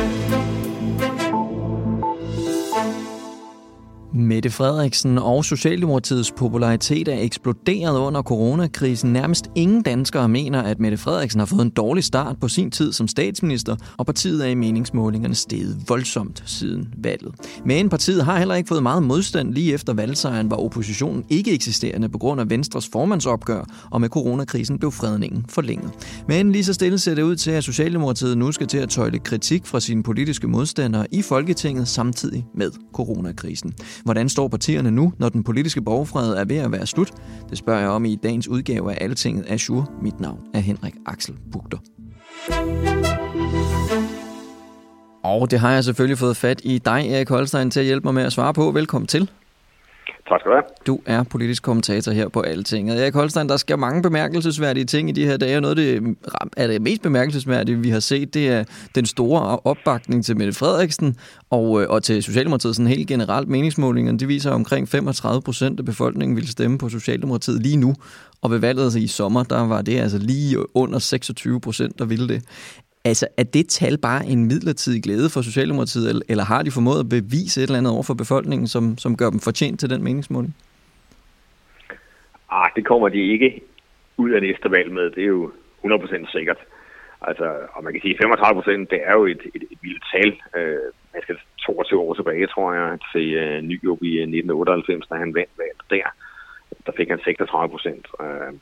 Thank you. Mette Frederiksen og Socialdemokratiets popularitet er eksploderet under coronakrisen. Nærmest ingen danskere mener, at Mette Frederiksen har fået en dårlig start på sin tid som statsminister, og partiet er i meningsmålingerne steget voldsomt siden valget. Men partiet har heller ikke fået meget modstand lige efter valgsejren, var oppositionen ikke eksisterende på grund af Venstres formandsopgør, og med coronakrisen blev fredningen forlænget. Men lige så stille ser det ud til, at Socialdemokratiet nu skal til at tøjle kritik fra sine politiske modstandere i Folketinget samtidig med coronakrisen. Hvordan står partierne nu, når den politiske borgerfred er ved at være slut? Det spørger jeg om i dagens udgave af Altinget Azure. Mit navn er Henrik Axel Bugter. Og det har jeg selvfølgelig fået fat i dig, Erik Holstein, til at hjælpe mig med at svare på. Velkommen til. Tak skal du have. Du er politisk kommentator her på Altinget. Erik Holstein, der sker mange bemærkelsesværdige ting i de her dage. Noget af det, er det mest bemærkelsesværdige, vi har set, det er den store opbakning til Mette Frederiksen og, øh, og til Socialdemokratiet sådan helt generelt. Meningsmålingerne de viser, at omkring 35 procent af befolkningen vil stemme på Socialdemokratiet lige nu. Og ved valget i sommer, der var det altså lige under 26 procent, der ville det. Altså, er det tal bare en midlertidig glæde for Socialdemokratiet, eller, har de formået at bevise et eller andet over for befolkningen, som, som gør dem fortjent til den meningsmåling? Ah, det kommer de ikke ud af næste valg med. Det er jo 100% sikkert. Altså, og man kan sige, 35 procent, det er jo et, et, et vildt tal. Uh, man skal 22 år tilbage, tror jeg, til uh, Nyrup i øh, 1998, da han vandt valget der. Der fik han 36 procent. Uh,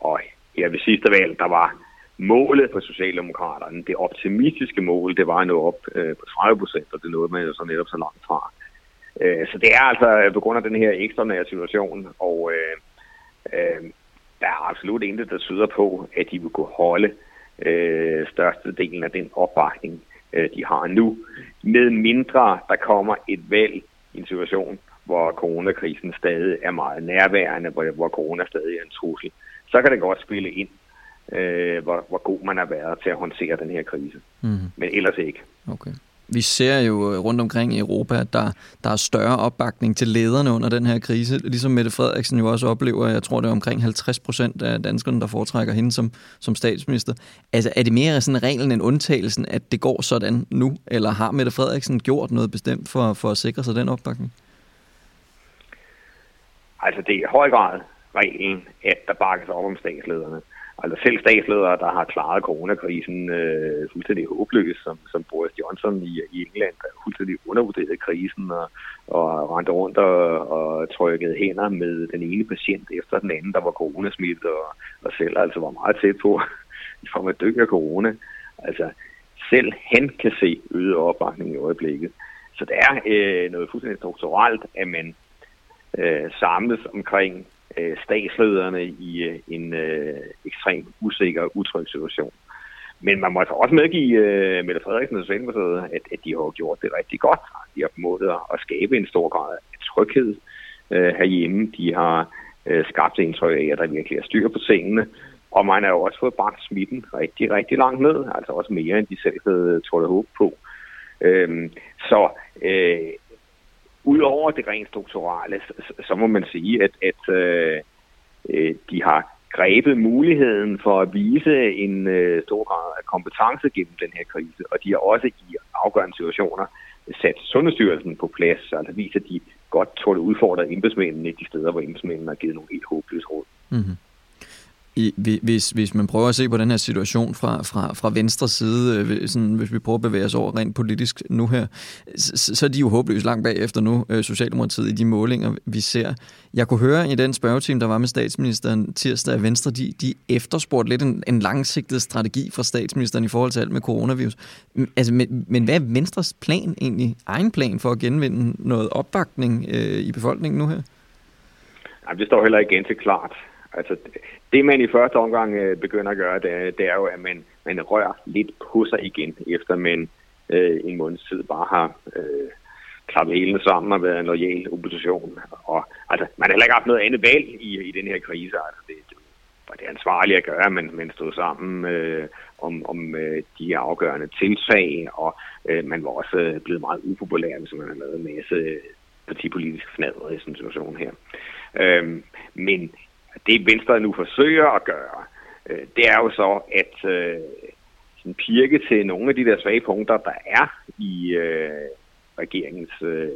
og ja, ved sidste valg, der var målet for Socialdemokraterne, det optimistiske mål, det var at nå op øh, på 30 procent, og det nåede man jo så netop så langt fra. Øh, så det er altså øh, på grund af den her ekstraordinære situation, og øh, øh, der er absolut intet, der tyder på, at de vil kunne holde øh, størstedelen af den opbakning, øh, de har nu, med mindre der kommer et valg i en situation, hvor coronakrisen stadig er meget nærværende, hvor, hvor corona stadig er en trussel. Så kan det godt spille ind, øh, hvor, hvor god man har været til at håndtere den her krise. Mm. Men ellers ikke. Okay. Vi ser jo rundt omkring i Europa, at der, der er større opbakning til lederne under den her krise. Ligesom Mette Frederiksen jo også oplever, jeg tror det er omkring 50 procent af danskerne, der foretrækker hende som, som statsminister. Altså er det mere sådan reglen end undtagelsen, at det går sådan nu? Eller har Mette Frederiksen gjort noget bestemt for, for at sikre sig den opbakning? Altså det er i høj grad reglen, at der bakkes op om statslederne. Altså selv statsledere, der har klaret coronakrisen øh, fuldstændig håbløst, som, som Boris Johnson i, i England, der fuldstændig undervurderet krisen og, og rendte rundt og, og trykkede hænder med den ene patient efter den anden, der var coronasmittet og, og selv altså var meget tæt på i form af dø af corona. Altså selv han kan se øget opbakning i øjeblikket. Så det er øh, noget fuldstændig strukturelt, at man øh, samles omkring øh, statslederne i øh, en øh, ekstremt usikker og utryg situation. Men man må altså også medgive øh, Mette Frederiksen og at, at de har gjort det rigtig godt. De har formået at skabe en stor grad af tryghed øh, herhjemme. De har øh, skabt indtryk af, at der virkelig er styr på tingene. Og man har jo også fået bragt smitten rigtig, rigtig langt ned. Altså også mere, end de selv havde øh, trådt håb på. Øhm, så øh, Udover det rent strukturelle, så, så må man sige, at, at øh, øh, de har grebet muligheden for at vise en øh, stor grad af kompetence gennem den her krise, og de har også i afgørende situationer sat Sundhedsstyrelsen på plads, altså viser, at de godt tåler udfordret embedsmændene de steder, hvor embedsmændene har givet nogle helt håbløse råd. Mm-hmm i, hvis, hvis man prøver at se på den her situation fra, fra, fra venstre side, øh, sådan, hvis vi prøver at bevæge os over rent politisk nu her, så, så er de jo håbløst langt bagefter nu, øh, Socialdemokratiet, i de målinger, vi ser. Jeg kunne høre i den spørgeteam, der var med statsministeren tirsdag, at Venstre, de, de efterspurgte lidt en, en langsigtet strategi fra statsministeren i forhold til alt med coronavirus. Altså, men, men hvad er Venstres plan egentlig, egen plan for at genvinde noget opbakning øh, i befolkningen nu her? Jamen, det står heller ikke ganske klart. Altså, det man i første omgang øh, begynder at gøre, det, det er jo, at man man rører lidt på sig igen, efter man øh, en måneds tid bare har øh, klappet hele sammen og været en lojal opposition. Og altså, man har heller ikke haft noget andet valg i, i den her krise. Altså, det, det var det ansvarlige at gøre, men man stod sammen øh, om, om øh, de afgørende tiltag, og øh, man var også øh, blevet meget upopulær, hvis man har lavet en masse øh, partipolitisk fnader i sådan en situation her. Øh, men det Venstre nu forsøger at gøre, øh, det er jo så at øh, sådan pirke til nogle af de der svage punkter, der er i øh, regeringens øh,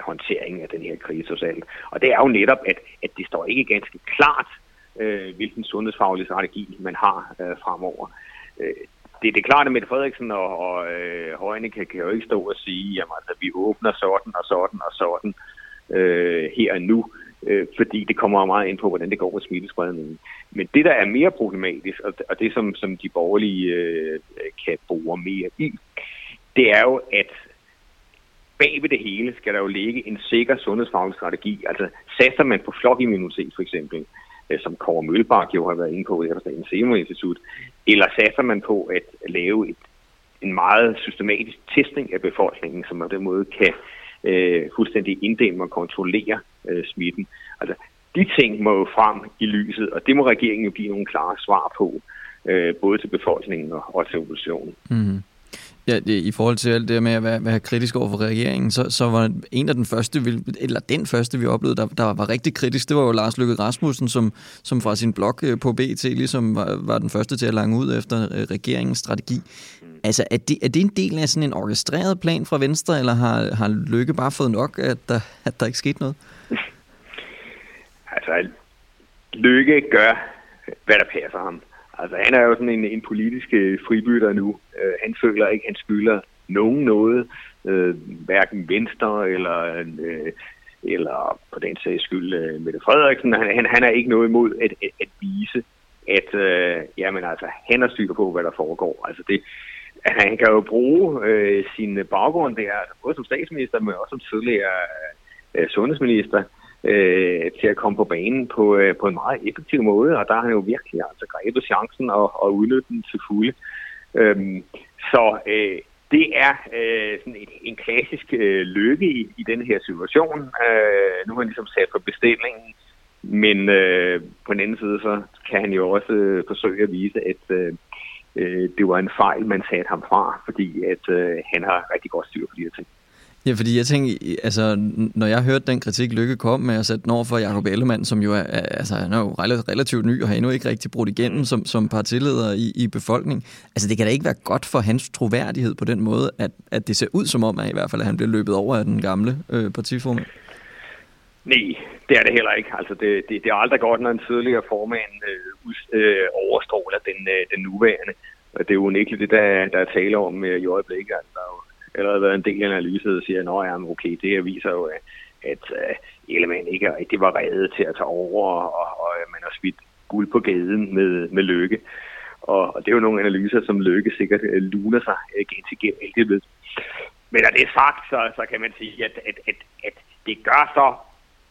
håndtering af den her krise socialt. Og det er jo netop, at, at det står ikke ganske klart, øh, hvilken sundhedsfaglig strategi man har øh, fremover. Øh, det, det er klart, at Mette Frederiksen og, og øh, Højne kan, kan jo ikke stå og sige, at altså, vi åbner sådan og sådan og sådan øh, her og nu, øh, fordi det kommer meget ind på, hvordan det går med smittespredningen. Men det, der er mere problematisk, og, og det, som, som de borgerlige øh, kan bruge mere i, det er jo, at bag ved det hele skal der jo ligge en sikker sundhedsfaglig strategi. Altså satser man på flokimmunitet for eksempel, øh, som Kåre Mølbak jo har været inde på i Statens Serum Institut, eller satser man på at lave et, en meget systematisk testning af befolkningen, som på den måde kan øh, fuldstændig inddæmme og kontrollere øh, smitten. Altså, de ting må jo frem i lyset, og det må regeringen jo give nogle klare svar på, øh, både til befolkningen og, og til oppositionen. Mm. Ja, det, i forhold til alt det med at være, være kritisk over for regeringen, så, så var en af den første, vi, eller den første, vi oplevede, der, der var rigtig kritisk, det var jo Lars Løkke Rasmussen, som, som fra sin blog øh, på BT ligesom var, var den første til at lange ud efter øh, regeringens strategi. Altså, er det, er det en del af sådan en orkestreret plan fra Venstre, eller har, har Løkke bare fået nok, at der, at der ikke skete noget? altså, Løkke gør, hvad der passer ham. Altså, han er jo sådan en, en politisk øh, fribytter nu. Øh, han føler ikke, han skylder nogen noget. øh, hverken Venstre eller, øh, eller på den sags skyld øh, Mette Frederiksen. Han, han, han er ikke noget imod at, at, at vise, at øh, jamen, altså, han er styr på, hvad der foregår. Altså, det, altså, han kan jo bruge øh, sin baggrund der, både som statsminister, men også som tidligere øh, sundhedsminister, øh, Øh, til at komme på banen på, øh, på en meget effektiv måde, og der har han jo virkelig altså grebet chancen og, og udnyttet den til fulde. Øhm, så øh, det er øh, sådan en, en klassisk øh, lykke i, i den her situation. Øh, nu har han ligesom sat på bestillingen, men øh, på den anden side, så kan han jo også øh, forsøge at vise, at øh, øh det var en fejl, man satte ham fra, fordi at øh, han har rigtig godt styr på de her ting. Ja, fordi jeg tænker, altså, når jeg hørte den kritik, Lykke kom med, at sætte den over for Jacob Ellemann, som jo er, altså, han er jo relativt ny og har endnu ikke rigtig brudt igennem som, som partileder i, i befolkningen. Altså, det kan da ikke være godt for hans troværdighed på den måde, at, at det ser ud som om, at i hvert fald, at han bliver løbet over af den gamle øh, partiformand. Nej, det er det heller ikke. Altså, det, det, det er aldrig godt, når en tidligere formand øh, øh, overstråler den, øh, den nuværende. Og det er jo ikke det, der, der er tale om øh, i øjeblikket. Altså, der er jo allerede været en del af der siger, at ja, okay, det her viser jo, at, øh, Ellemann ikke rigtig var reddet til at tage over, og, og øh, man har smidt guld på gaden med, med Lykke. Og, og det er jo nogle analyser, som Lykke sikkert øh, luner sig uh, alt det ved. Men når det er sagt, så, så kan man sige, at, at, at, at det gør så,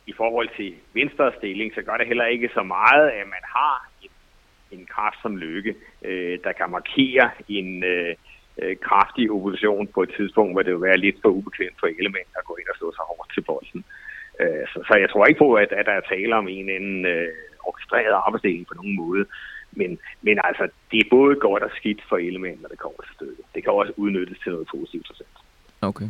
i forhold til Venstres stilling, så gør det heller ikke så meget, at man har en, en kraft som Lykke, øh, der kan markere en, øh, øh, kraftig opposition på et tidspunkt, hvor det vil være lidt for ubekvemt for element at gå ind og stå sig hårdt til bolden. Øh, så, så jeg tror ikke på, at, at der er tale om en anden øh, orkestreret arbejdsdeling på nogen måde. Men, men altså, det er både godt og skidt for element, når det kommer til stykket. Det kan også udnyttes til noget positivt sig selv. Okay.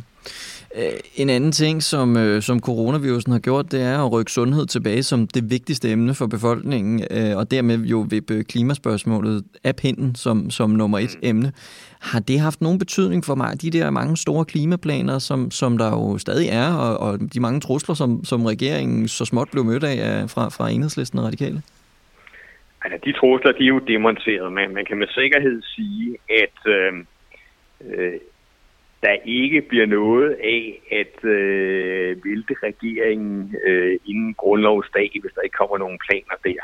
Øh, en anden ting, som, øh, som coronavirusen har gjort, det er at rykke sundhed tilbage som det vigtigste emne for befolkningen, øh, og dermed jo vippe klimaspørgsmålet af pinden som, som nummer et emne. Har det haft nogen betydning for mig, de der mange store klimaplaner, som, som der jo stadig er, og, og de mange trusler, som, som regeringen så småt blev mødt af fra, fra enhedslisten og radikale? Altså, de trusler, de er jo demonteret, men man kan med sikkerhed sige, at øh, øh, der ikke bliver noget af at øh, vælte regeringen øh, inden grundlovsdag, hvis der ikke kommer nogen planer der.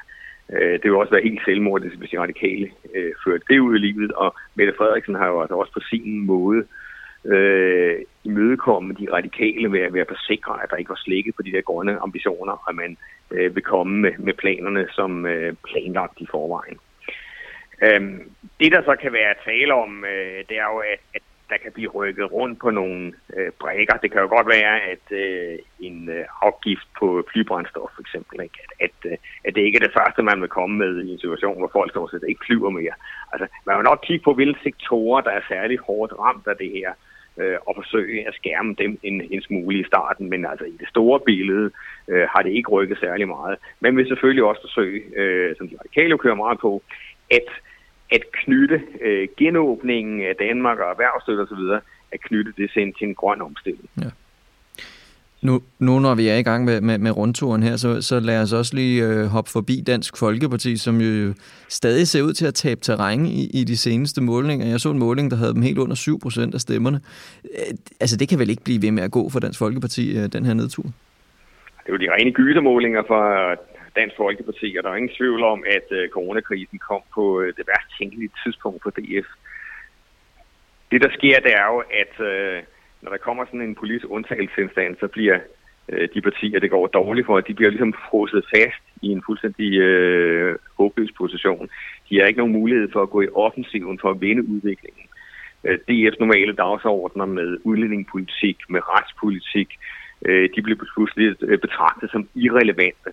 Øh, det vil også være helt selvmordigt, hvis de radikale øh, fører det ud i livet, og Mette Frederiksen har jo altså også på sin måde øh, imødekomme de radikale ved at forsikre, at der ikke var slækket på de der grønne ambitioner, og man øh, vil komme med, med planerne som øh, planlagt i forvejen. Øhm, det, der så kan være tale om, øh, det er jo, at, at der kan blive rykket rundt på nogle øh, brækker. Det kan jo godt være, at øh, en øh, afgift på flybrændstof for eksempel, ikke? At, at, øh, at det ikke er det første, man vil komme med i en situation, hvor folk stort set ikke flyver mere. Altså, man vil nok kigge på, hvilke sektorer, der er særligt hårdt ramt af det her, øh, og forsøge at skærme dem en, en smule i starten. Men altså i det store billede øh, har det ikke rykket særlig meget. Men vil selvfølgelig også forsøge, øh, som de radikale kører meget på, at at knytte øh, genåbningen af Danmark og erhvervsstøtte osv., at knytte det til en, til en grøn omstilling. Ja. Nu, nu når vi er i gang med, med, med rundturen her, så, så lad os også lige øh, hoppe forbi Dansk Folkeparti, som jo stadig ser ud til at tabe terræn i, i de seneste målinger. Jeg så en måling, der havde dem helt under 7 procent af stemmerne. Øh, altså det kan vel ikke blive ved med at gå for Dansk Folkeparti, øh, den her nedtur? Det er jo de rene gysermålinger for Dansk Folkeparti, og der er ingen tvivl om, at øh, coronakrisen kom på øh, det værst tænkelige tidspunkt for DF. Det, der sker, det er jo, at øh, når der kommer sådan en politisk undtagelsesindstand, så bliver øh, de partier, det går dårligt for, at de bliver ligesom frosset fast i en fuldstændig øh, håbløs position. De har ikke nogen mulighed for at gå i offensiven for at vinde udviklingen. Øh, DF's normale dagsordner med udlændingepolitik, med retspolitik, øh, de blev pludselig øh, betragtet som irrelevante.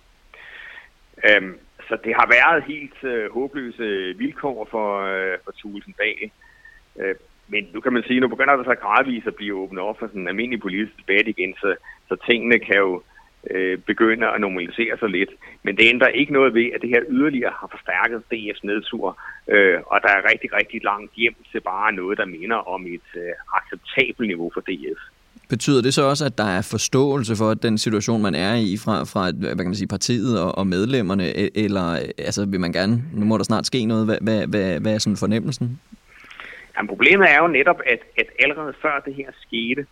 Øhm, så det har været helt øh, håbløse vilkår for, øh, for Thulesen Dag. Øh, men nu kan man sige, nu begynder der så gradvist at blive åbnet op for sådan en almindelig politisk debat igen, så, så tingene kan jo øh, begynde at normalisere sig lidt. Men det ændrer ikke noget ved, at det her yderligere har forstærket DF's nedtur, øh, og der er rigtig, rigtig langt hjem til bare noget, der minder om et øh, acceptabelt niveau for DF. Betyder det så også, at der er forståelse for den situation, man er i fra, fra hvad kan man sige, partiet og, og medlemmerne, e- eller altså, vil man gerne, nu må der snart ske noget, hvad, hvad, hvad, hvad er sådan fornemmelsen? Jamen, problemet er jo netop, at, at allerede før det her skete,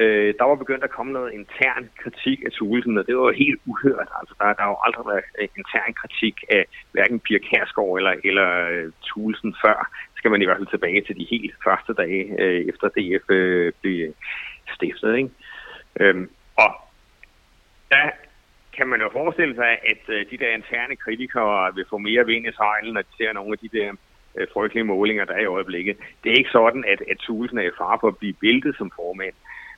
øh, der var begyndt at komme noget intern kritik af Thulesen, og det var jo helt uhørt. Altså, der, der har jo aldrig været øh, intern kritik af hverken Pia Kærsgaard eller, eller uh, Thulesen før. Skal man i hvert fald tilbage til de helt første dage, øh, efter DF øh, blev stiftet. Ikke? Øhm, og der kan man jo forestille sig, at øh, de der interne kritikere vil få mere vind i sejlen, når de ser nogle af de der øh, frygtelige målinger, der er i øjeblikket. Det er ikke sådan, at, at Thulesen er i fare på at blive væltet som formand.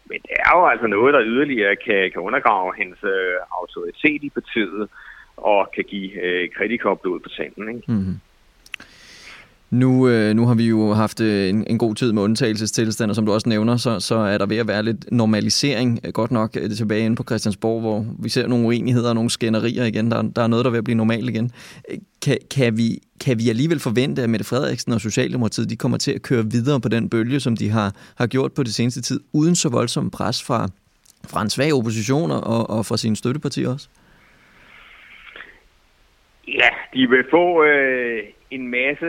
Men det er jo altså noget, der yderligere kan, kan undergrave hans øh, autoritet i partiet og kan give øh, kritikere blod på tanden. Ikke? Mm-hmm. Nu, øh, nu har vi jo haft øh, en, en god tid med undtagelsestilstander, som du også nævner, så, så er der ved at være lidt normalisering, øh, godt nok det tilbage inde på Christiansborg, hvor vi ser nogle uenigheder og nogle skænderier igen. Der, der er noget, der er ved at blive normalt igen. Kan, kan, vi, kan vi alligevel forvente, at Mette Frederiksen og Socialdemokratiet de kommer til at køre videre på den bølge, som de har, har gjort på det seneste tid, uden så voldsom pres fra, fra en svag opposition og, og fra sine støttepartier også? Ja, de vil få øh, en masse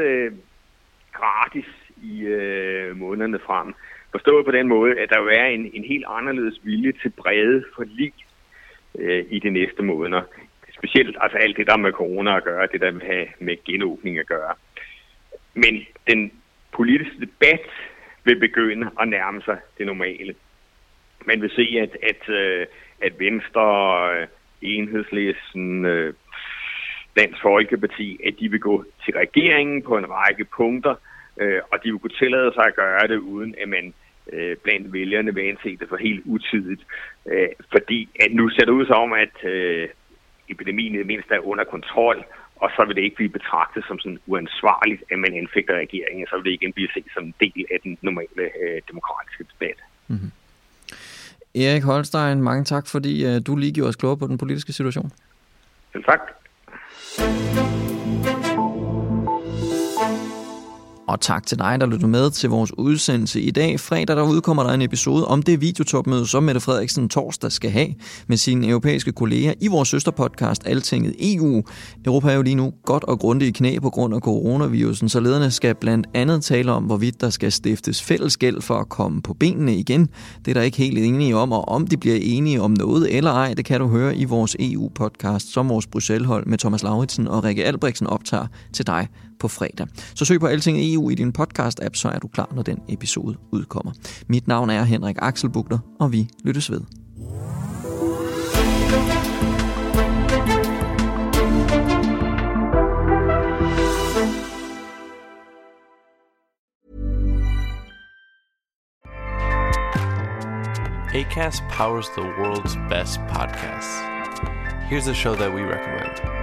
gratis i øh, månederne frem. Forstået på den måde, at der vil være en, en helt anderledes vilje til brede forlig øh, i de næste måneder. Specielt altså alt det, der med corona at gøre, det der med, med genåbning at gøre. Men den politiske debat vil begynde at nærme sig det normale. Man vil se, at, at, øh, at Venstre, øh, Enhedslisten, øh, Dansk Folkeparti, at de vil gå til regeringen på en række punkter, øh, og de vil kunne tillade sig at gøre det, uden at man øh, blandt vælgerne vil anse det for helt utidigt. Øh, fordi at nu ser det ud som, at øh, epidemien i det mindste er under kontrol, og så vil det ikke blive betragtet som sådan uansvarligt, at man anfægter regeringen, så vil det ikke blive set som en del af den normale øh, demokratiske debat. Mm-hmm. Erik Holstein, mange tak, fordi uh, du lige gjorde os klogere på den politiske situation. Selv tak. Thank you. Og tak til dig, der lytter med til vores udsendelse i dag. Fredag der udkommer der en episode om det videotopmøde, som Mette Frederiksen torsdag skal have med sine europæiske kolleger i vores søsterpodcast Altinget EU. Europa er jo lige nu godt og grundigt i knæ på grund af coronavirusen, så lederne skal blandt andet tale om, hvorvidt der skal stiftes fælles gæld for at komme på benene igen. Det er der ikke helt enige om, og om de bliver enige om noget eller ej, det kan du høre i vores EU-podcast, som vores Bruxelles-hold med Thomas Lauritsen og Rikke Albrechtsen optager til dig på fredag. Så søg på Altinget EU EU i din podcast-app, så er du klar, når den episode udkommer. Mit navn er Henrik Axelbugter, og vi lyttes ved. ACAST powers the world's best podcasts. Here's a show that we recommend.